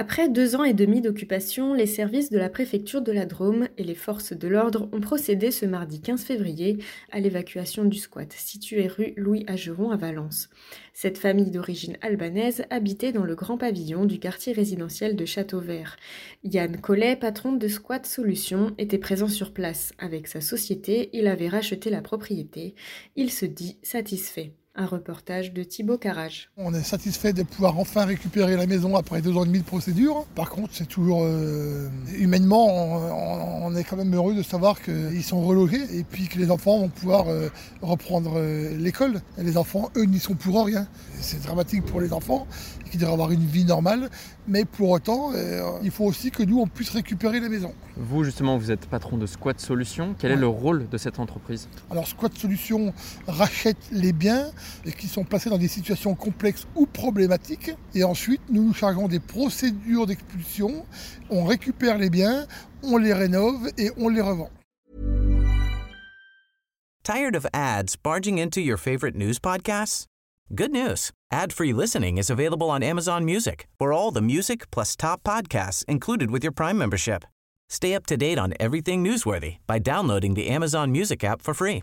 Après deux ans et demi d'occupation, les services de la préfecture de la Drôme et les forces de l'ordre ont procédé ce mardi 15 février à l'évacuation du squat situé rue Louis Ageron à Valence. Cette famille d'origine albanaise habitait dans le grand pavillon du quartier résidentiel de Châteauvert. Yann Collet, patron de Squat Solutions, était présent sur place. Avec sa société, il avait racheté la propriété. Il se dit satisfait. Un reportage de Thibaut Carrage. On est satisfait de pouvoir enfin récupérer la maison après deux ans et demi de procédure. Par contre, c'est toujours euh, humainement, on, est quand même heureux de savoir qu'ils sont relogés et puis que les enfants vont pouvoir euh, reprendre euh, l'école. les enfants, eux, n'y sont pour rien. C'est dramatique pour les enfants qui devraient avoir une vie normale, mais pour autant, il faut aussi que nous, on puisse récupérer la maison. Vous, justement, vous êtes patron de Squat Solutions. Quel est le rôle de cette entreprise? Alors, Squat Solutions rachète les biens et qui sont placés dans des situations complexes ou problématiques. Et ensuite, nous nous chargeons des procédures d'expulsion. On récupère les biens, on les rénove et on les revend. Tired of ads barging into your favorite news podcasts? Good news. Ad-free listening is available on Amazon Music. For all the music plus top podcasts included with your Prime membership. Stay up to date on everything newsworthy by downloading the Amazon Music app for free